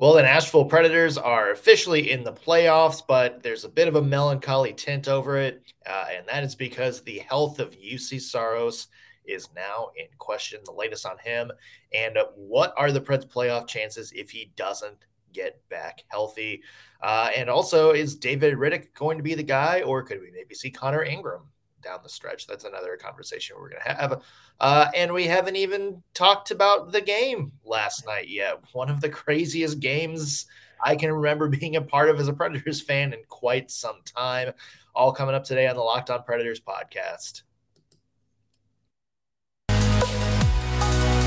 Well, the Nashville Predators are officially in the playoffs, but there's a bit of a melancholy tint over it. Uh, and that is because the health of Juuse Saros is now in question. The latest on him. And what are the Preds' playoff chances if he doesn't get back healthy? Uh, and also, is David Rittich going to be the guy, or could we maybe see Connor Ingram down the stretch. That's another conversation we're going to have. Uh, and we haven't even talked about the game last night yet. One of the craziest games I can remember being a part of as a Predators fan in quite some time. All coming up today on the Locked On Predators podcast.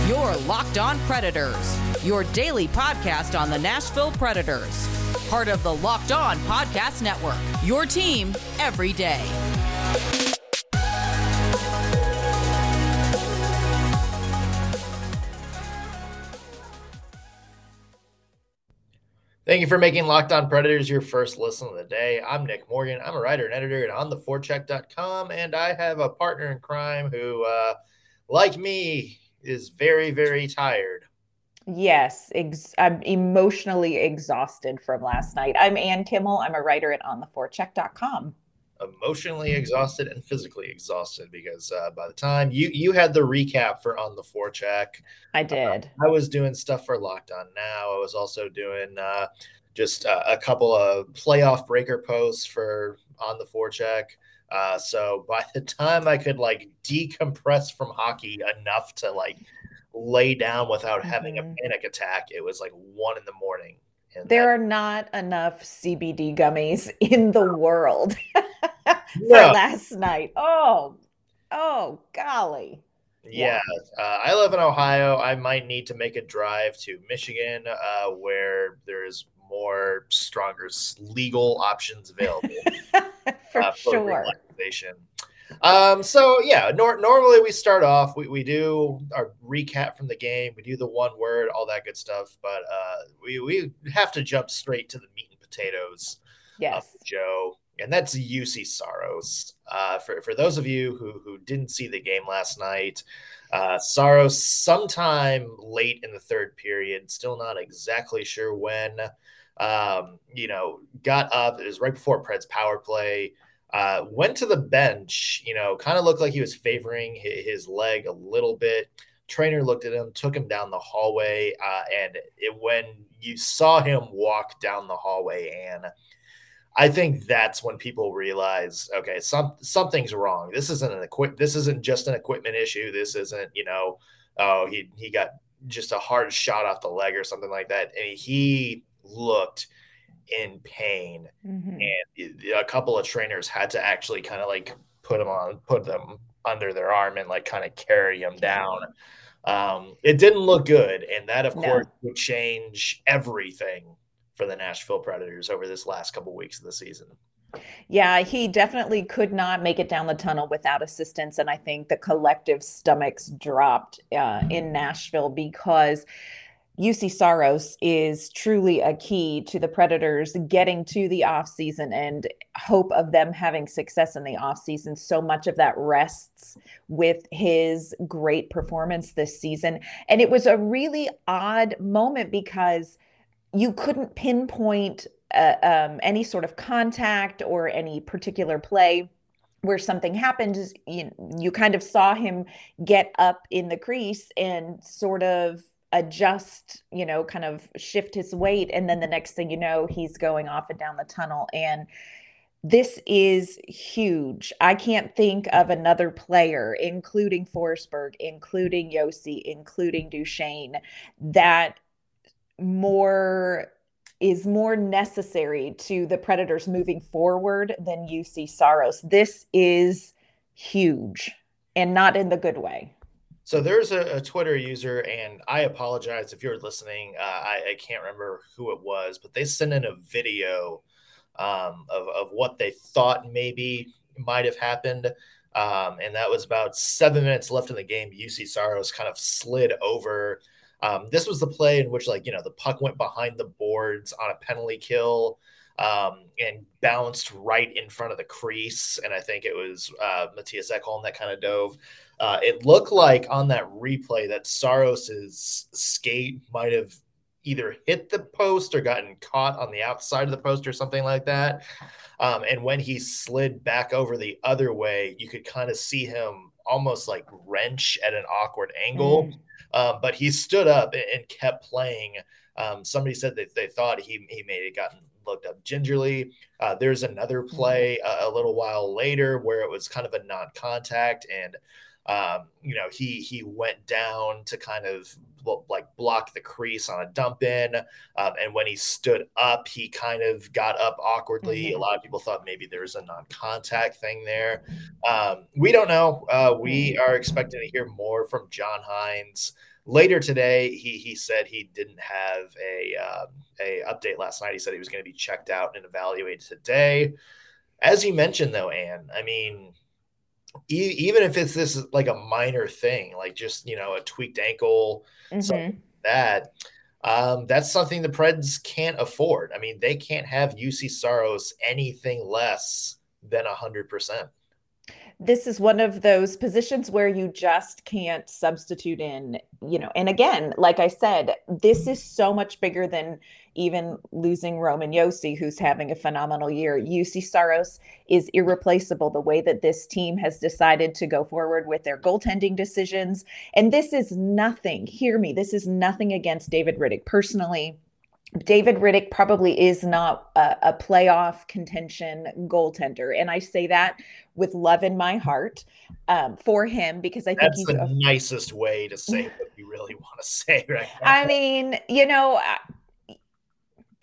Your Locked On Predators, your daily podcast on the Nashville Predators. Part of the Locked On Podcast Network, your team every day. Thank you for making Locked On Predators your first listen of the day. I'm Nick Morgan. I'm a writer and editor at ontheforecheck.com, and I have a partner in crime who, uh, like me, is very, very tired. Yes, ex- I'm emotionally exhausted from last night. I'm Ann Kimmel. I'm a writer at ontheforecheck.com emotionally exhausted and physically exhausted because uh, by the time you you had the recap for on the forecheck, I uh, did. Uh, I was doing stuff for Locked On Now. I was also doing uh, just uh, a couple of playoff breaker posts for on the forecheck. Uh, so by the time I could like decompress from hockey enough to like lay down without mm-hmm. having a mm-hmm. panic attack, it was like one in the morning. There that, are not enough CBD gummies in the world. for last night. Oh, oh, golly. Yeah, uh, I live in Ohio. I might need to make a drive to Michigan, uh, where there's more stronger legal options available for, uh, for sure. Um, so yeah, nor- normally we start off, we, we do our recap from the game, we do the one word, all that good stuff, but uh, we we have to jump straight to the meat and potatoes. Yes, Joe and that's Juuse Saros. Uh, for for those of you who who didn't see the game last night, uh, Saros sometime late in the third period, still not exactly sure when. Um, you know, got up. It was right before Pred's power play. Uh, went to the bench. You know, kind of looked like he was favoring his, leg a little bit. Trainer looked at him, took him down the hallway, uh, and it, when you saw him walk down the hallway, and I think that's when people realize, okay, some something's wrong. This isn't an equip. This isn't just an equipment issue. This isn't, you know, oh he he got just a hard shot off the leg or something like that. And he looked in pain, mm-hmm. and a couple of trainers had to actually kind of like put them on, put them under their arm, and like kind of carry them down. Um, it didn't look good, and that of no. course would change everything for the Nashville Predators over this last couple weeks of the season. Yeah, he definitely could not make it down the tunnel without assistance. And I think the collective stomachs dropped uh, in Nashville because Juuse Saros is truly a key to the Predators getting to the offseason and hope of them having success in the offseason. So much of that rests with his great performance this season. And it was a really odd moment because – you couldn't pinpoint uh, um, any sort of contact or any particular play where something happened you, you kind of saw him get up in the crease and sort of adjust you know kind of shift his weight and then the next thing you know he's going off and down the tunnel and this is huge. I can't think of another player, including Forsberg, including Josi, including Duchene, that more is more necessary to the predators moving forward than Juuse Saros. This is huge and not in the good way. So there's a, a Twitter user, and I apologize if you're listening. Uh, I, I, can't remember who it was, but they sent in a video um, of, of what they thought maybe might have happened. Um, and that was about seven minutes left in the game. Juuse Saros kind of slid over um, this was the play in which, like, you know, the puck went behind the boards on a penalty kill um, and bounced right in front of the crease. And I think it was uh, Mattias Ekholm that kind of dove. Uh, it looked like on that replay that Saros's skate might have either hit the post or gotten caught on the outside of the post or something like that. Um, and when he slid back over the other way, you could kind of see him almost like wrench at an awkward angle. Mm. Um, but he stood up and, kept playing. Um, somebody said that they thought he, he may have gotten looked up gingerly. Uh, there's another mm-hmm. play a, a, little while later where it was kind of a non-contact, and um, you know he he went down to kind of like block the crease on a dump in, um, and when he stood up, he kind of got up awkwardly. Mm-hmm. A lot of people thought maybe there was a non-contact thing there. Um, we don't know. Uh, we mm-hmm. are expecting to hear more from John Hynes later today he he said he didn't have a um, a update last night he said he was going to be checked out and evaluated today as you mentioned though anne i mean e- even if it's this like a minor thing like just you know a tweaked ankle mm-hmm. something like that um, that's something the Preds can't afford. I mean, they can't have Juuse Saros anything less than a hundred percent this is one of those positions where you just can't substitute in, you know, and again, like I said, this is so much bigger than even losing Roman Josi, who's having a phenomenal year. Juuse Saros is irreplaceable the way that this team has decided to go forward with their goaltending decisions. And this is nothing, hear me, this is nothing against David Rittich personally. David Rittich probably is not a, a, playoff contention goaltender. And I say that with love in my heart um, for him because I think That's he's the a, nicest way to say what you really want to say, right? Now. I mean, you know,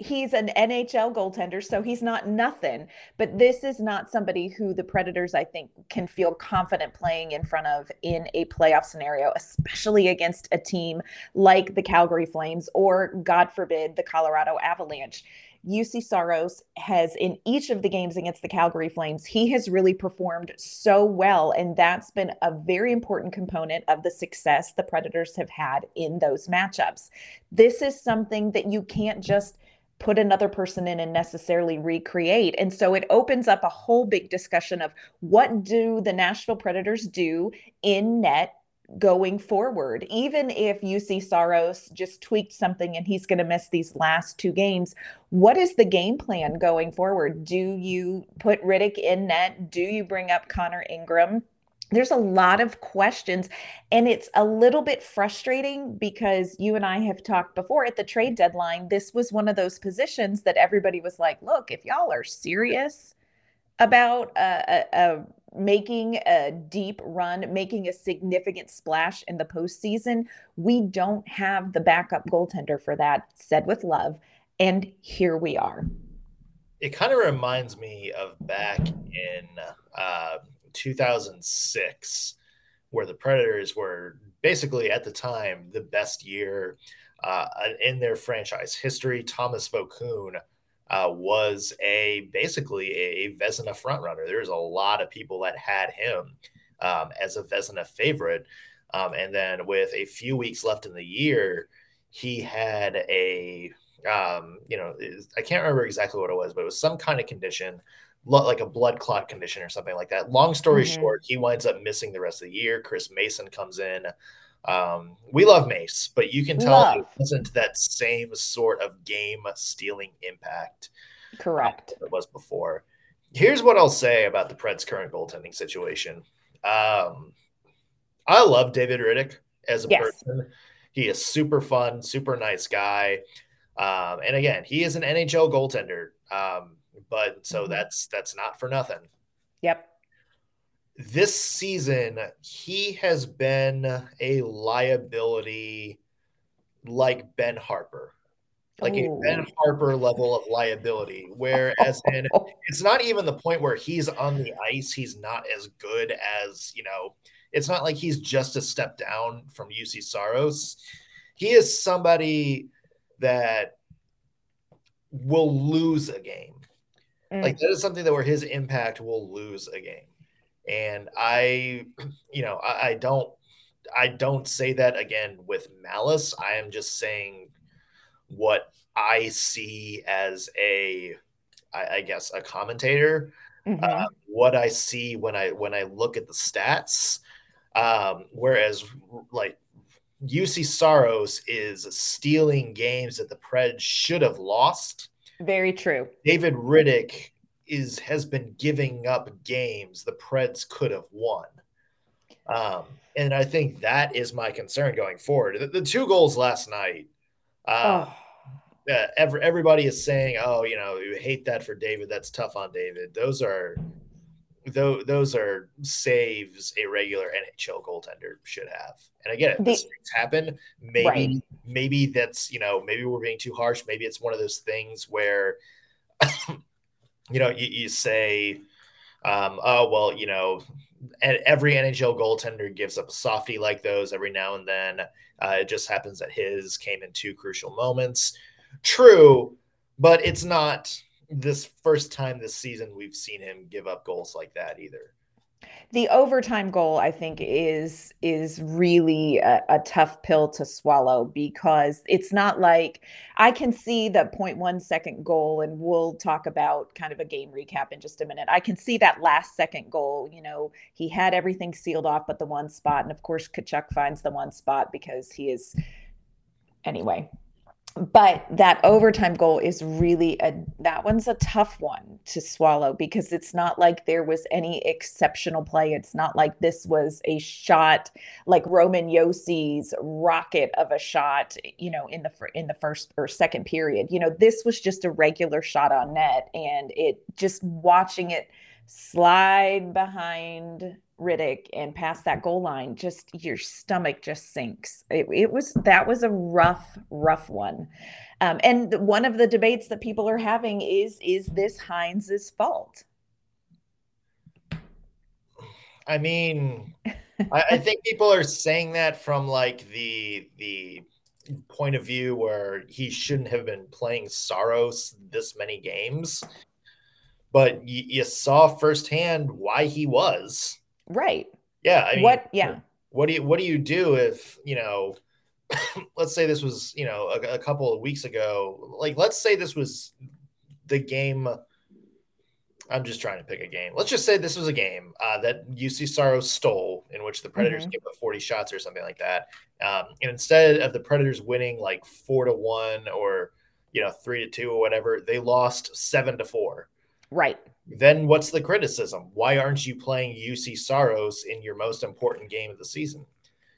he's an NHL goaltender, so he's not nothing. But this is not somebody who the Predators, I think, can feel confident playing in front of in a playoff scenario, especially against a team like the Calgary Flames or, God forbid, the Colorado Avalanche. Juuse Saros has in each of the games against the Calgary Flames, he has really performed so well. And that's been a very important component of the success the Predators have had in those matchups. This is something that you can't just put another person in and necessarily recreate. And so it opens up a whole big discussion of what do the Nashville Predators do in net going forward. Even if Juuse Saros just tweaked something and he's going to miss these last two games, what is the game plan going forward? Do you put Rittich in net? Do you bring up Connor Ingram? There's a lot of questions and it's a little bit frustrating because you and I have talked before at the trade deadline this was one of those positions that everybody was like look if y'all are serious about uh, uh, uh, making a deep run making a significant splash in the postseason we don't have the backup goaltender for that said with love and here we are. It kind of reminds me of back in uh, 2006, where the Predators were basically at the time the best year uh, in their franchise history. Thomas Vokoun uh, was a basically a Vezina frontrunner. There's a lot of people that had him um, as a Vezina favorite, um, and then with a few weeks left in the year, he had a um, you know I can't remember exactly what it was, but it was some kind of condition like a blood clot condition or something like that. Long story mm-hmm. short, he winds up missing the rest of the year. Chris Mason comes in. Um, we love Mace, but you can tell love. it wasn't that same sort of game stealing impact. Correct. it was before. Here's what I'll say about the Preds' current goaltending situation. Um, I love David Rittich as a yes. person. He is super fun, super nice guy. Um, and again, he is an NHL goaltender. Um, but so mm-hmm. that's that's not for nothing. Yep. This season, he has been a liability like Ben Harper like a Ben Harper level of liability. Whereas in, it's not even the point where he's on the ice, he's not as good as you know. It's not like he's just a step down from Juuse Saros. He is somebody that will lose a game Mm. Like that is something that where his impact will lose a game. And I, you know, I, I don't I don't say that again with malice. I am just saying what I see as a, I, I guess, a commentator. Mm-hmm. Uh, what I see when I when I look at the stats. Um, whereas, like Juuse Saros is stealing games that the Preds should have lost. Very true. David Rittich is has been giving up games the Preds could have won. Um, and I think that is my concern going forward. The, the two goals last night, uh, oh. uh, every, everybody is saying, "Oh, you know, you hate that for David. That's tough on David." Those are those those are saves a regular NHL goaltender should have. And again, the, mistakes happen. Maybe right. maybe that's you know maybe we're being too harsh. Maybe it's one of those things where you know you, you say, um, oh well, you know, every NHL goaltender gives up a softie like those every now and then. Uh, it just happens that his came in two crucial moments. True, but it's not this first time this season we've seen him give up goals like that either. The overtime goal i think is is really a, a, tough pill to swallow because it's not like i can see the 0.1 second goal and we'll talk about kind of a game recap in just a minute. I can see that last second goal you know he had everything sealed off but the one spot and of course Tkachuk finds the one spot because he is anyway but that overtime goal is really a that one's a tough one to swallow because it's not like there was any exceptional play. It's not like this was a shot like Roman Josi's rocket of a shot you know in the in the first or second period. You know this was just a regular shot on net and it just watching it slide behind Rittich and past that goal line, just your stomach just sinks. It, it was that was a rough, rough one. Um, and one of the debates that people are having is is this Hynes's fault? I mean, I, I think people are saying that from like the the point of view where he shouldn't have been playing Saros this many games, but you, you saw firsthand why he was. Right. Yeah. I mean, what? Yeah. What do you What do you do if you know? let's say this was you know a, a couple of weeks ago. Like, let's say this was the game. I'm just trying to pick a game. Let's just say this was a game uh, that Juuse Saros stole, in which the Predators mm-hmm. gave up 40 shots or something like that. Um, and instead of the Predators winning like four to one or you know three to two or whatever, they lost seven to four. Right then what's the criticism? Why aren't you playing Juuse Saros in your most important game of the season?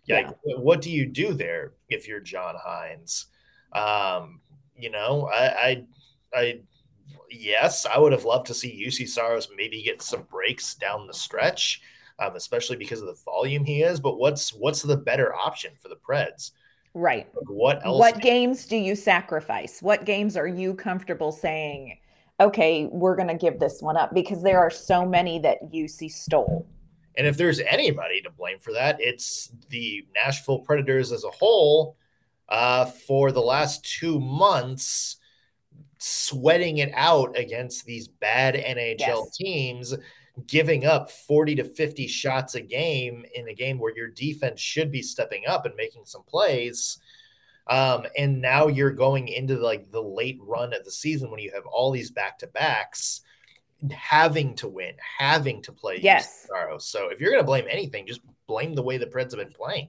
Yeah. Like, what do you do there if you're John Hynes? Um, you know, I, I, I, yes, I would have loved to see Juuse Saros maybe get some breaks down the stretch, um, especially because of the volume he is. But what's what's the better option for the Preds? Right. What else? What games do you sacrifice? What games are you comfortable saying? Okay, we're going to give this one up because there are so many that Juuse stole. And if there's anybody to blame for that, it's the Nashville Predators as a whole uh, for the last two months, sweating it out against these bad NHL yes. teams, giving up 40 to 50 shots a game in a game where your defense should be stepping up and making some plays. Um, and now you're going into like the late run of the season when you have all these back to backs having to win, having to play. Yes. So if you're going to blame anything, just blame the way the Preds have been playing.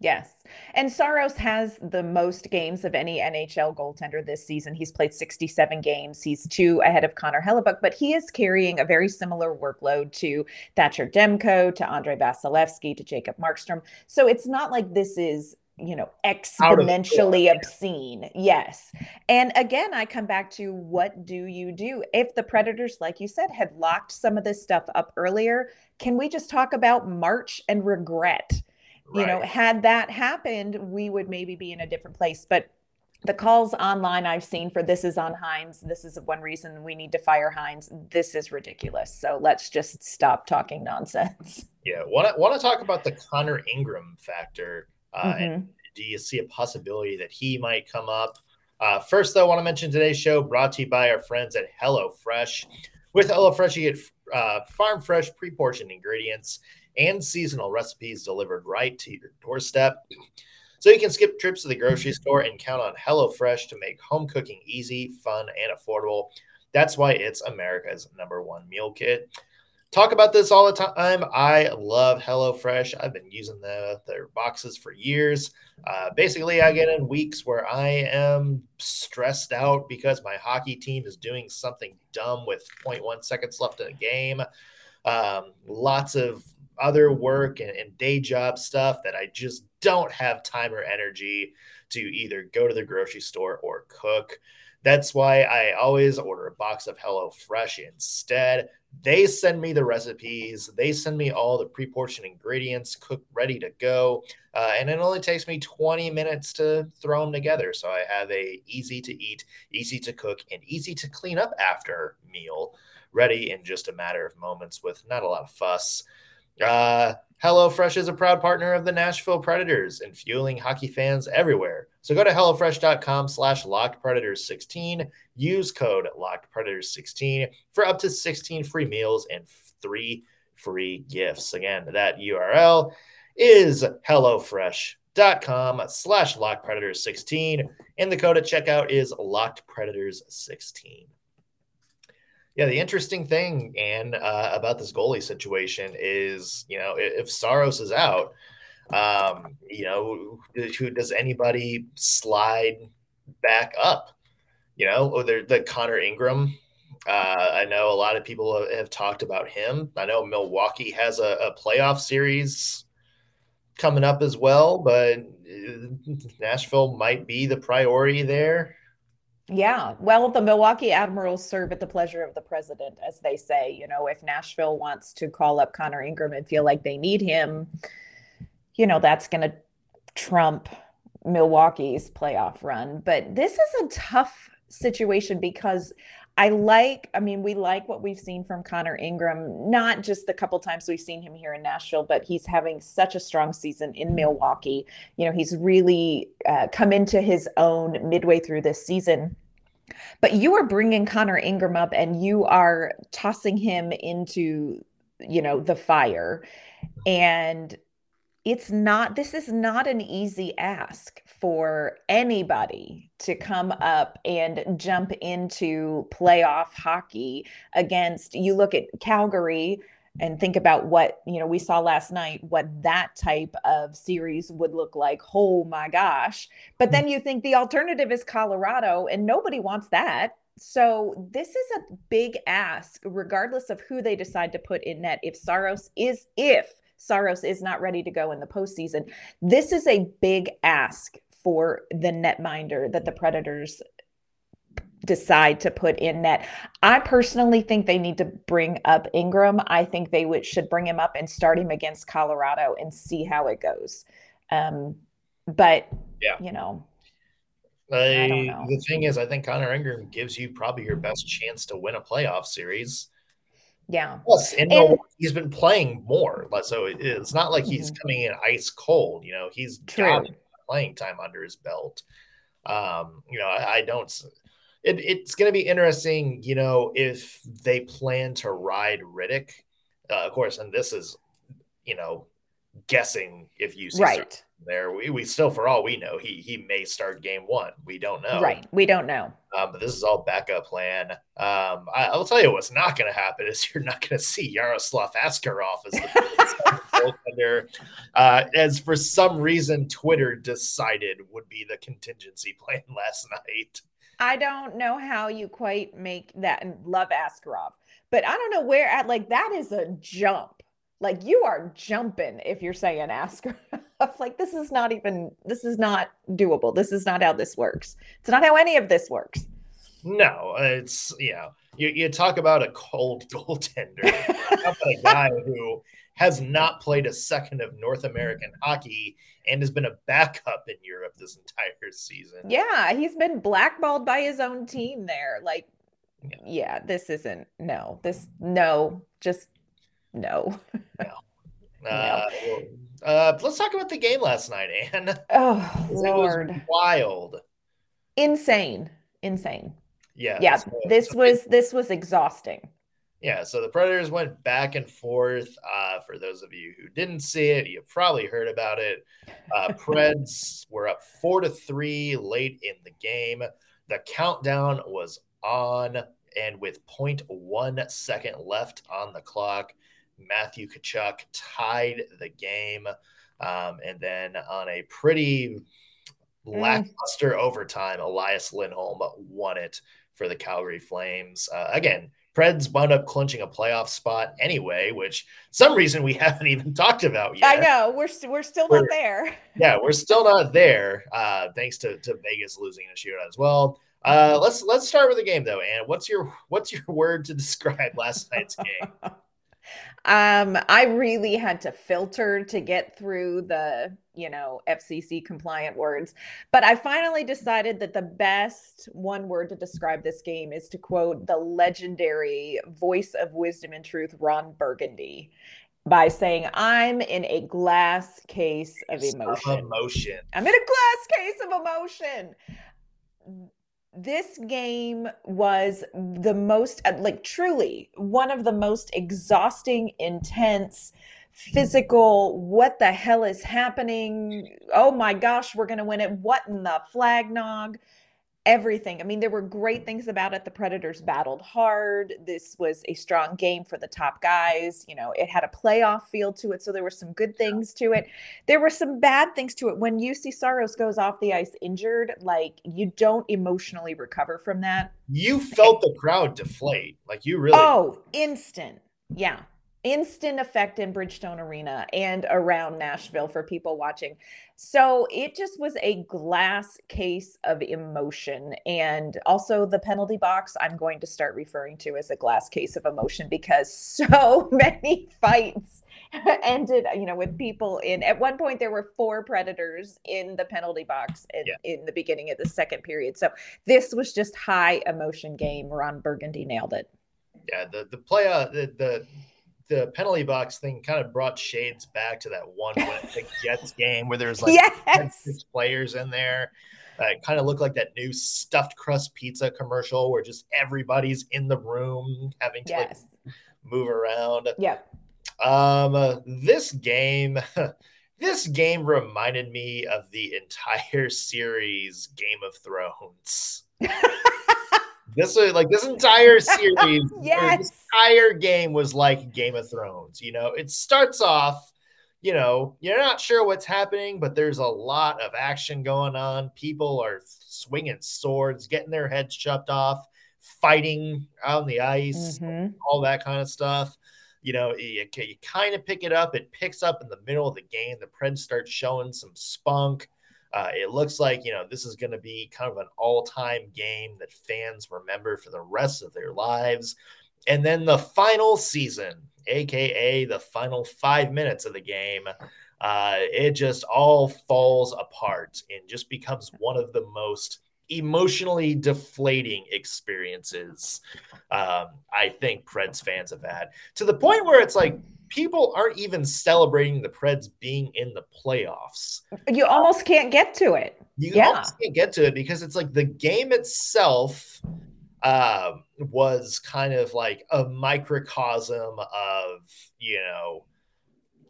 Yes. And Saros has the most games of any NHL goaltender this season. He's played 67 games. He's two ahead of Connor Hellebuyck, but he is carrying a very similar workload to Thatcher Demko, to Andre Vasilevskiy, to Jacob Markstrom. So it's not like this is you know exponentially obscene yes and again i come back to what do you do if the predators like you said had locked some of this stuff up earlier can we just talk about march and regret right. you know had that happened we would maybe be in a different place but the calls online I've seen for this is on Hynes. This is one reason we need to fire Hynes. This is ridiculous. So let's just stop talking nonsense. Yeah, want to want to talk about the Connor Ingram factor uh, mm-hmm. And do you see a possibility that he might come up? Uh, first, though, I want to mention today's show brought to you by our friends at HelloFresh. With HelloFresh, you get uh, farm fresh, pre portioned ingredients and seasonal recipes delivered right to your doorstep. So you can skip trips to the grocery store and count on HelloFresh to make home cooking easy, fun, and affordable. That's why it's America's number one meal kit. Talk about this all the time. I love HelloFresh. I've been using the, their boxes for years. Uh, basically, I get in weeks where I am stressed out because my hockey team is doing something dumb with 0.1 seconds left in a game. Um, lots of other work and, and day job stuff that I just don't have time or energy to either go to the grocery store or cook. That's why I always order a box of Hello Fresh instead. They send me the recipes, they send me all the pre portioned ingredients cooked ready to go. Uh, and it only takes me 20 minutes to throw them together. So I have a easy to eat, easy to cook, and easy to clean up after meal ready in just a matter of moments with not a lot of fuss. Uh, HelloFresh is a proud partner of the Nashville Predators and fueling hockey fans everywhere. So go to HelloFresh.com slash LockedPredators16. Use code LockedPredators16 for up to 16 free meals and three free gifts. Again, that URL is HelloFresh.com slash LockedPredators16. And the code at checkout is LockedPredators16. Yeah, the interesting thing, and uh, about this goalie situation is, you know, if Saros is out, um, you know, who does anybody slide back up? You know, or the Connor Ingram. Uh, I know a lot of people have talked about him. I know Milwaukee has a, a playoff series coming up as well, but uh, Nashville might be the priority there. Yeah. Well, the Milwaukee Admirals serve at the pleasure of the president, as they say. You know, if Nashville wants to call up Connor Ingram and feel like they need him, you know, that's going to trump Milwaukee's playoff run. But this is a tough situation because I like, I mean, we like what we've seen from Connor Ingram, not just the couple times we've seen him here in Nashville, but he's having such a strong season in Milwaukee. You know, he's really uh, come into his own midway through this season. But you are bringing Connor Ingram up and you are tossing him into, you know, the fire. And it's not, this is not an easy ask for anybody to come up and jump into playoff hockey against, you look at Calgary and think about what you know we saw last night what that type of series would look like. Oh my gosh. But mm. then you think the alternative is colorado and nobody wants that. So this is a big ask regardless of who they decide to put in net if saros is if saros is not ready to go in the postseason this is a big ask for the netminder that the predators decide to put in net. I personally think they need to bring up Ingram. I think they would, should bring him up and start him against Colorado and see how it goes. Um, but yeah, you know, I, know. the thing is, I think Connor Ingram gives you probably your best chance to win a playoff series. Yeah. Plus, and, and he's been playing more, so it's not like he's mm-hmm. coming in ice cold. You know, he's True. got playing time under his belt. Um, you know, I, I don't it, it's going to be interesting, you know, if they plan to ride Rittich. uh, of course, and this is, you know, guessing if you see right there. We, we still, for all we know, he he may start game one. We don't know. Right, we don't know. Um, but this is all backup plan. Um, I, will tell you what's not going to happen is you're not going to see Yaroslav Askarov as the goaltender, uh, as for some reason Twitter decided would be the contingency plan last night. I don't know how you quite make that and love Askarov, but I don't know where at like that is a jump. Like you are jumping if you're saying Askarov. like this is not even this is not doable. This is not how this works. It's not how any of this works. No, it's you know, you, you talk about a cold goaltender. about a guy who has not played a second of North American hockey and has been a backup in Europe this entire season. Yeah, he's been blackballed by his own team there. Like, yeah, yeah this isn't no, this no, just no. no. Uh. Uh, let's talk about the game last night, Anne. Oh Lord, wild, insane, insane. Yeah, yeah. So, this so was this was exhausting. Yeah, so the Predators went back and forth. Uh, for those of you who didn't see it, you probably heard about it. Uh, Preds were up four to three late in the game. The countdown was on. and with 0.1 second left on the clock, Matthew Tkachuk tied the game. Um, and then on a pretty mm. lackluster mm. overtime, Elias Lindholm won it for the Calgary Flames. Uh, again, Preds wound up clinching a playoff spot anyway, which some reason we haven't even talked about yet. I know we're we st- we're still we're, not there. Yeah, we're still not there. Uh, thanks to, to Vegas losing a shootout as well. Uh, let's let's start with the game though. And what's your what's your word to describe last night's game? um, I really had to filter to get through the you know FCC compliant words, but I finally decided that the best one word to describe this game is to quote the legendary voice of wisdom and truth, Ron Burgundy by saying I'm in a glass case of emotion. emotion. I'm in a glass case of emotion this game was the most uh, like truly one of the most exhausting intense physical what the hell is happening? Oh my gosh we're going to win it. What in the flag nog everything. I mean, there were great things about it. The Predators battled hard. This was a strong game for the top guys. You know, it had a playoff feel to it. So there were some good things to it. There were some bad things to it. When Juuse Saros goes off the ice injured, like you don't emotionally recover from that. You felt the crowd deflate. Like you really. Oh, instant. Yeah instant effect in Bridgestone Arena and around Nashville for people watching. So it just was a glass case of emotion. And also the penalty box, I'm going to start referring to as a glass case of emotion because so many fights ended, you know, with people in at one point there were four predators in the penalty box in, yeah. in the beginning of the second period. So this was just high emotion game. Ron Burgundy nailed it. Yeah, the the play uh, the, the the penalty box thing kind of brought shades back to that one the Jets game where there's like yes. six players in there. Uh, it kind of looked like that new stuffed crust pizza commercial where just everybody's in the room having to yes. like, move around. Yep. Um, uh, this game, this game reminded me of the entire series Game of Thrones. This was like this entire series, yes. this entire game was like Game of Thrones. You know, it starts off, you know, you're not sure what's happening, but there's a lot of action going on. People are swinging swords, getting their heads chopped off, fighting on the ice, mm-hmm. all that kind of stuff. You know, you, you kind of pick it up. It picks up in the middle of the game. The Preds start showing some spunk. Uh, it looks like, you know, this is going to be kind of an all time game that fans remember for the rest of their lives. And then the final season, AKA the final five minutes of the game, uh, it just all falls apart and just becomes one of the most emotionally deflating experiences um, I think Preds fans have had to the point where it's like people aren't even celebrating the Preds being in the playoffs. You almost can't get to it. You yeah. almost can't get to it because it's like the game itself uh, was kind of like a microcosm of, you know,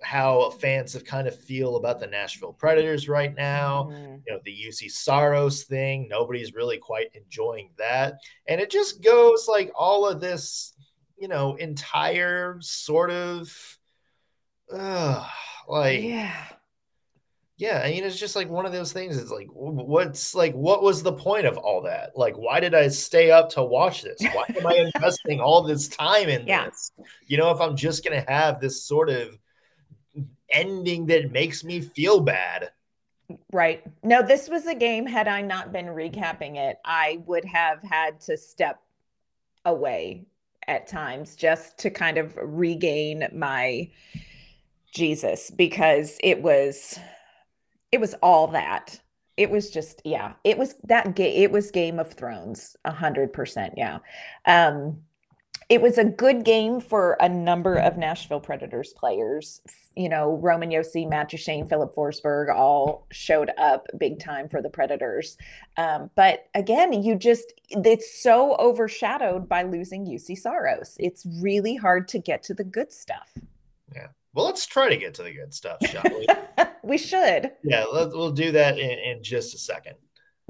how fans have kind of feel about the Nashville Predators right now. Mm-hmm. You know, the Juuse Saros thing, nobody's really quite enjoying that. And it just goes like all of this you know, entire sort of uh, like yeah. Yeah, I mean it's just like one of those things. It's like what's like what was the point of all that? Like why did I stay up to watch this? Why am I investing all this time in yeah. this? You know, if I'm just going to have this sort of ending that makes me feel bad. Right. No, this was a game had I not been recapping it, I would have had to step away at times just to kind of regain my Jesus because it was it was all that. It was just yeah, it was that game it was Game of Thrones a hundred percent. Yeah. Um it was a good game for a number of Nashville Predators players. You know, Roman Josi, Matt Duchene, Filip Forsberg all showed up big time for the Predators. Um, but again, you just, it's so overshadowed by losing Juuse Saros. It's really hard to get to the good stuff. Yeah. Well, let's try to get to the good stuff, shall we? we should. Yeah, we'll do that in, in just a second.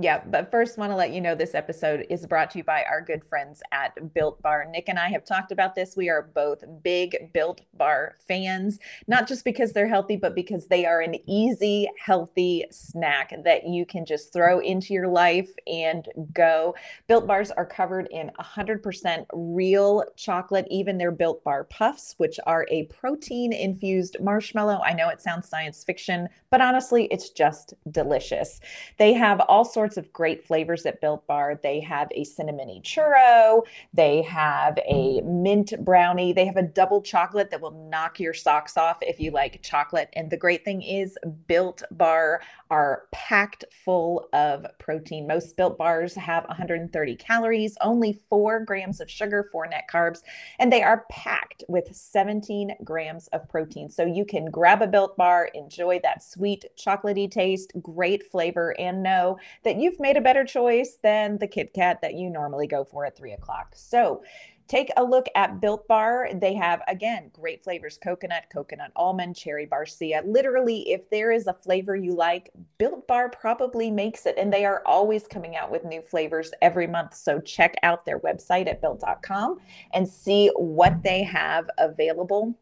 Yeah, but first, want to let you know this episode is brought to you by our good friends at Built Bar. Nick and I have talked about this. We are both big Built Bar fans, not just because they're healthy, but because they are an easy, healthy snack that you can just throw into your life and go. Built Bars are covered in 100% real chocolate, even their Built Bar Puffs, which are a protein infused marshmallow. I know it sounds science fiction, but honestly, it's just delicious. They have all sorts sorts of great flavors at Built Bar. They have a cinnamony churro, they have a mm. mint brownie, they have a double chocolate that will knock your socks off if you like chocolate. And the great thing is, Built Bar are packed full of protein. Most Built Bars have 130 calories, only four grams of sugar, four net carbs, and they are packed with 17 grams of protein. So you can grab a Built Bar, enjoy that sweet, chocolatey taste, great flavor, and know that that you've made a better choice than the Kit Kat that you normally go for at three o'clock. So take a look at Built Bar. They have, again, great flavors coconut, coconut almond, cherry barcia. Literally, if there is a flavor you like, Built Bar probably makes it. And they are always coming out with new flavors every month. So check out their website at built.com and see what they have available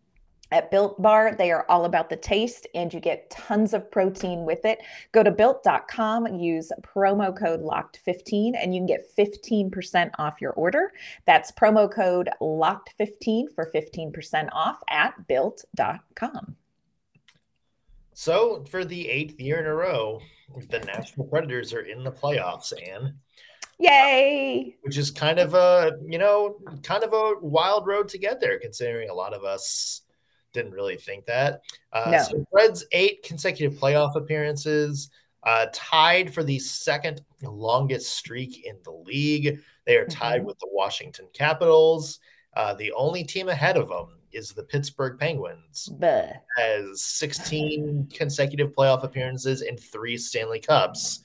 at Built Bar, they are all about the taste and you get tons of protein with it. Go to built.com, use promo code LOCKED15 and you can get 15% off your order. That's promo code LOCKED15 for 15% off at built.com. So, for the eighth year in a row, the National Predators are in the playoffs, and Yay! which is kind of a, you know, kind of a wild road to get there, considering a lot of us didn't really think that. Uh, no. So Preds eight consecutive playoff appearances, uh, tied for the second longest streak in the league. They are tied mm-hmm. with the Washington Capitals. Uh, the only team ahead of them is the Pittsburgh Penguins, has 16 consecutive playoff appearances and three Stanley Cups.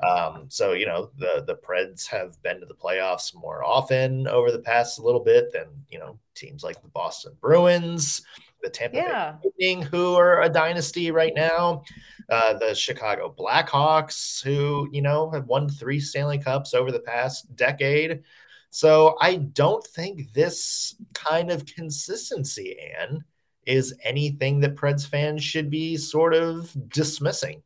Um, so you know the the Preds have been to the playoffs more often over the past little bit than you know teams like the Boston Bruins the Tampa yeah. Bay Lightning, who are a dynasty right now, uh, the Chicago Blackhawks, who you know have won three Stanley Cups over the past decade. So I don't think this kind of consistency, Anne, is anything that Preds fans should be sort of dismissing.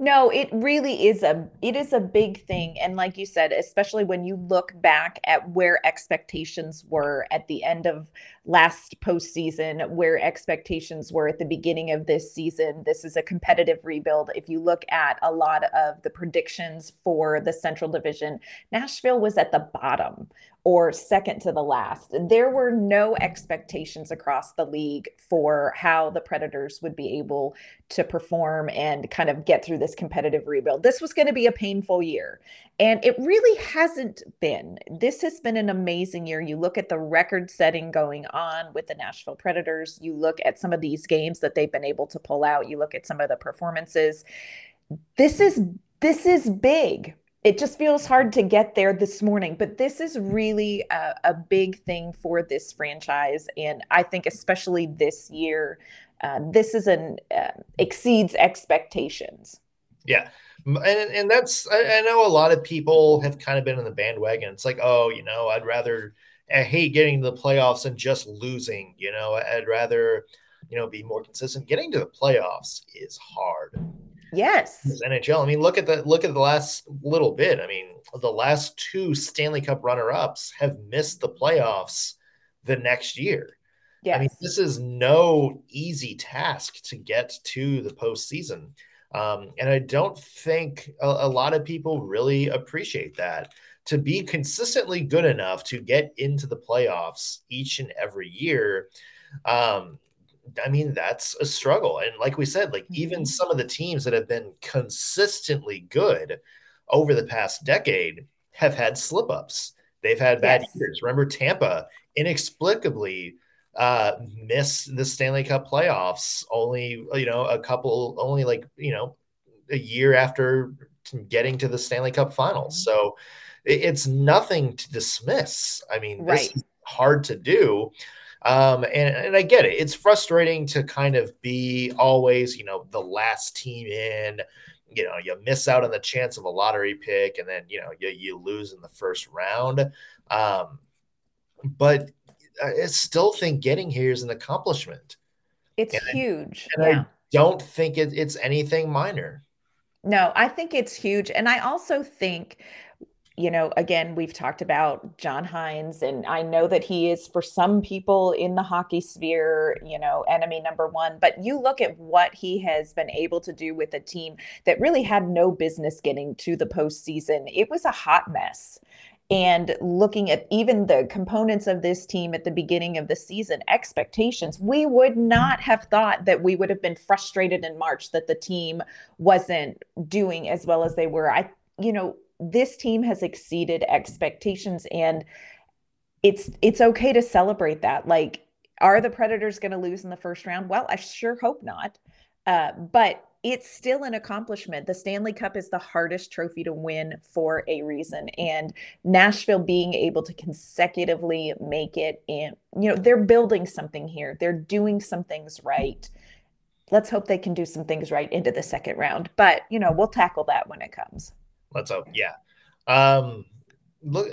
No, it really is a it is a big thing and like you said, especially when you look back at where expectations were at the end of last postseason, where expectations were at the beginning of this season. This is a competitive rebuild. If you look at a lot of the predictions for the Central Division, Nashville was at the bottom or second to the last. There were no expectations across the league for how the Predators would be able to perform and kind of get through this competitive rebuild. This was going to be a painful year. And it really hasn't been. This has been an amazing year. You look at the record setting going on with the Nashville Predators, you look at some of these games that they've been able to pull out, you look at some of the performances. This is this is big it just feels hard to get there this morning but this is really a, a big thing for this franchise and i think especially this year uh, this is an uh, exceeds expectations. Yeah. And, and that's I, I know a lot of people have kind of been in the bandwagon. It's like oh you know i'd rather i hate getting to the playoffs and just losing you know? I'd rather you know be more consistent. Getting to the playoffs is hard Yes. NHL. I mean, look at the look at the last little bit. I mean, the last two Stanley Cup runner-ups have missed the playoffs the next year. Yes. I mean, this is no easy task to get to the postseason. Um, and I don't think a, a, lot of people really appreciate that. To be consistently good enough to get into the playoffs each and every year, um, I mean, that's a struggle. And like we said, like even mm-hmm. some of the teams that have been consistently good over the past decade have had slip ups. They've had bad yes. years. Remember, Tampa inexplicably uh, missed the Stanley Cup playoffs only, you know, a couple, only like, you know, a year after getting to the Stanley Cup finals. Mm-hmm. So it's nothing to dismiss. I mean, right. this is hard to do. Um, and, and I get it. It's frustrating to kind of be always, you know, the last team in you know you miss out on the chance of a lottery pick, and then you know you, you lose in the first round. Um, but I still think getting here is an accomplishment. It's and huge. I, yeah. I don't think it, it's anything minor. No, I think it's huge. And I also think you know, again, we've talked about John Hynes, and I know that he is for some people in the hockey sphere, you know, enemy number one. But you look at what he has been able to do with a team that really had no business getting to the postseason. It was a hot mess. And looking at even the components of this team at the beginning of the season, expectations, we would not have thought that we would have been frustrated in March that the team wasn't doing as well as they were. I, you know, this team has exceeded expectations and it's it's okay to celebrate that. Like are the predators going to lose in the first round? Well i sure hope not. Uh, but it's still an accomplishment. The stanley cup is the hardest trophy to win for a reason and nashville being able to consecutively make it and you know they're building something here. They're doing some things right. Let's hope they can do some things right into the second round. But you know we'll tackle that when it comes Let's hope. Yeah. Um, look,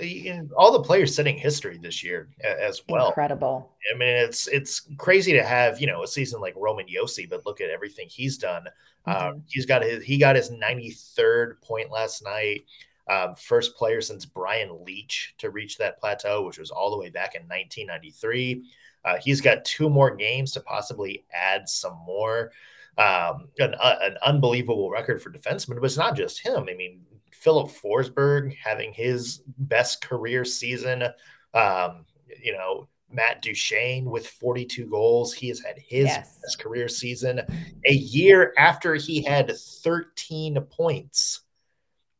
all the players setting history this year as well. Incredible. I mean, it's it's crazy to have you know a season like Roman Josi, but look at everything he's done. Mm-hmm. Um, he's got his he got his 93rd point last night. Um, first player since Brian Leetch to reach that plateau, which was all the way back in 1993. Uh, he's got two more games to possibly add some more. Um, an, uh, an unbelievable record for defensemen, but it's not just him. I mean, Filip Forsberg having his best career season. Um, you know, Matt Duchene with 42 goals. He has had his yes. best career season a year after he had 13 points.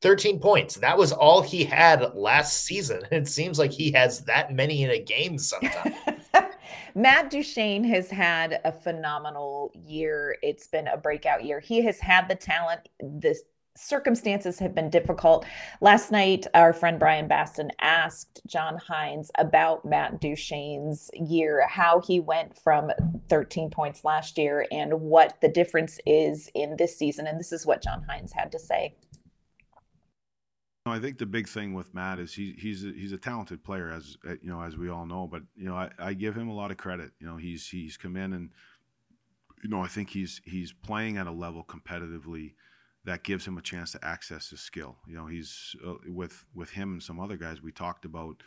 13 points. That was all he had last season. It seems like he has that many in a game sometimes. Matt Duchene has had a phenomenal year. It's been a breakout year. He has had the talent, the circumstances have been difficult. Last night, our friend Brian Baston asked John Hynes about Matt Duchene's year, how he went from 13 points last year, and what the difference is in this season. And this is what John Hynes had to say. I think the big thing with Matt is he, he's a, he's a talented player, as you know, as we all know. But you know, I, I give him a lot of credit. You know, he's he's come in and you know I think he's he's playing at a level competitively that gives him a chance to access his skill. You know, he's uh, with with him and some other guys. We talked about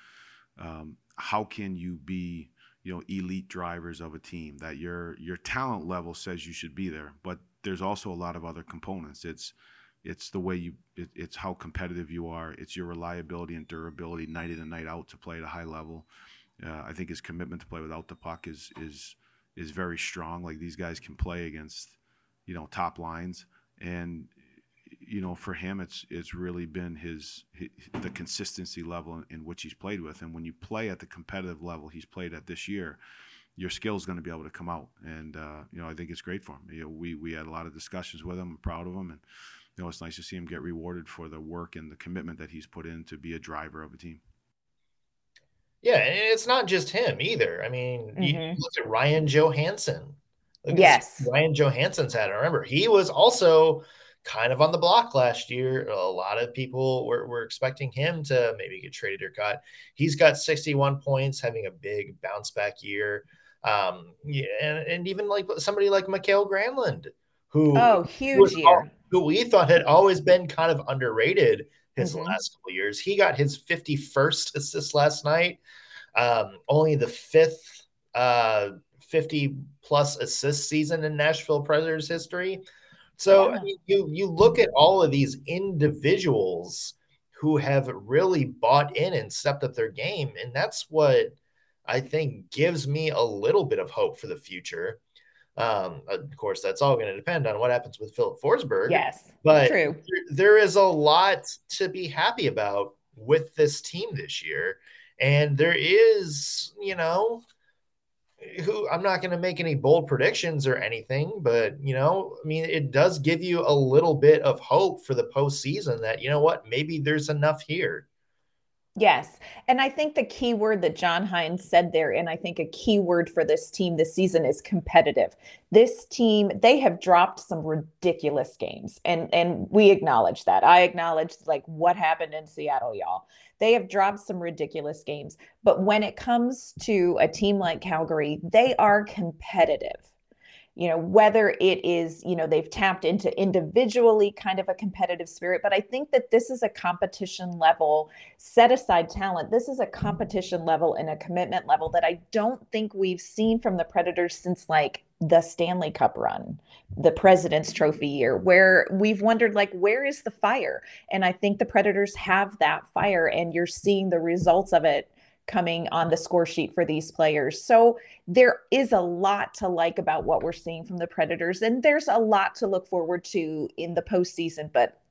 um, how can you be, you know, elite drivers of a team. That your your talent level says you should be there, but there's also a lot of other components. It's it's the way you it, it's how competitive you are. It's your reliability and durability night in and night out to play at a high level. Uh, I think his commitment to play without the puck is is is very strong. Like these guys can play against you know top lines and you know, for him, it's it's really been his, his the consistency level in, in, which he's played with, and when you play at the competitive level he's played at this year, your skill is going to be able to come out, and uh, you know, I think it's great for him. You know, we we had a lot of discussions with him. I'm proud of him, and you know, it's nice to see him get rewarded for the work and the commitment that he's put in to be a driver of a team. Yeah, and it's not just him either. I mean, mm-hmm. you look at Ryan Johansen. Look yes, Ryan Johansen's had. I remember he was also kind of on the block last year. A lot of people were, were expecting him to maybe get traded or cut. He's got 61 points, having a big bounce back year. Um, yeah, and, and even like somebody like Mikael Granlund, who oh huge who year, who we thought had always been kind of underrated his mm-hmm. last couple years. He got his 51st assist last night. Um, only the fifth uh 50 plus assist season in Nashville Predators history. So yeah. I mean, you you look at all of these individuals who have really bought in and stepped up their game, and that's what I think gives me a little bit of hope for the future. Um, of course, that's all going to depend on what happens with Filip Forsberg. Yes, but true. there is a lot to be happy about with this team this year, and there is, you know, who I'm not going to make any bold predictions or anything, but you know, I mean, it does give you a little bit of hope for the postseason that you know what, maybe there's enough here. Yes. And I think the key word that John Hynes said there, and I think a key word for this team this season is competitive. This team, they have dropped some ridiculous games. And and we acknowledge that. I acknowledge like what happened in Seattle, y'all. They have dropped some ridiculous games. But when it comes to a team like Calgary, they are competitive you know whether it is you know they've tapped into individually kind of a competitive spirit but i think that this is a competition level set aside talent this is a competition level and a commitment level that i don't think we've seen from the predators since like the stanley cup run the president's trophy year where we've wondered like where is the fire? And i think the predators have that fire and you're seeing the results of it coming on the score sheet for these players. So there is a lot to like about what we're seeing from the Predators, and there's a lot to look forward to in the postseason. But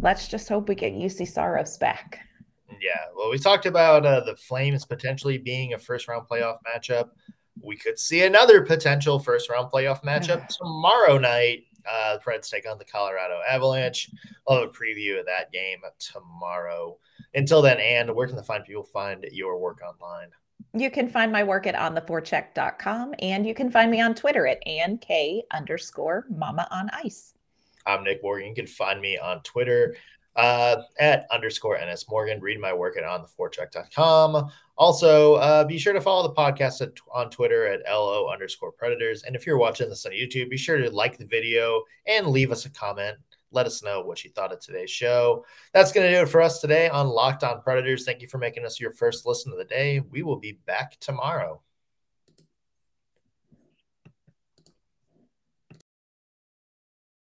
let's just hope we get Juuse Saros back. Yeah, well, we talked about uh, the Flames potentially being a first round playoff matchup. We could see another potential first round playoff matchup tomorrow night. Uh, the Preds take on the Colorado Avalanche. I'll have a preview of that game tomorrow. Until then, and where can the fine people find your work online? You can find my work at ontheforecheck.com and you can find me on Twitter at ank underscore mama on ice. I'm Nick Morgan. You can find me on Twitter uh, at underscore NS Morgan. Read my work at ontheforecheck.com. Also, uh, be sure to follow the podcast at, on Twitter at LO underscore predators. And if you're watching this on YouTube, be sure to like the video and leave us a comment let us know what you thought of today's show. That's going to do it for us today on Locked On Predators. Thank you for making us your first listen of the day. We will be back tomorrow.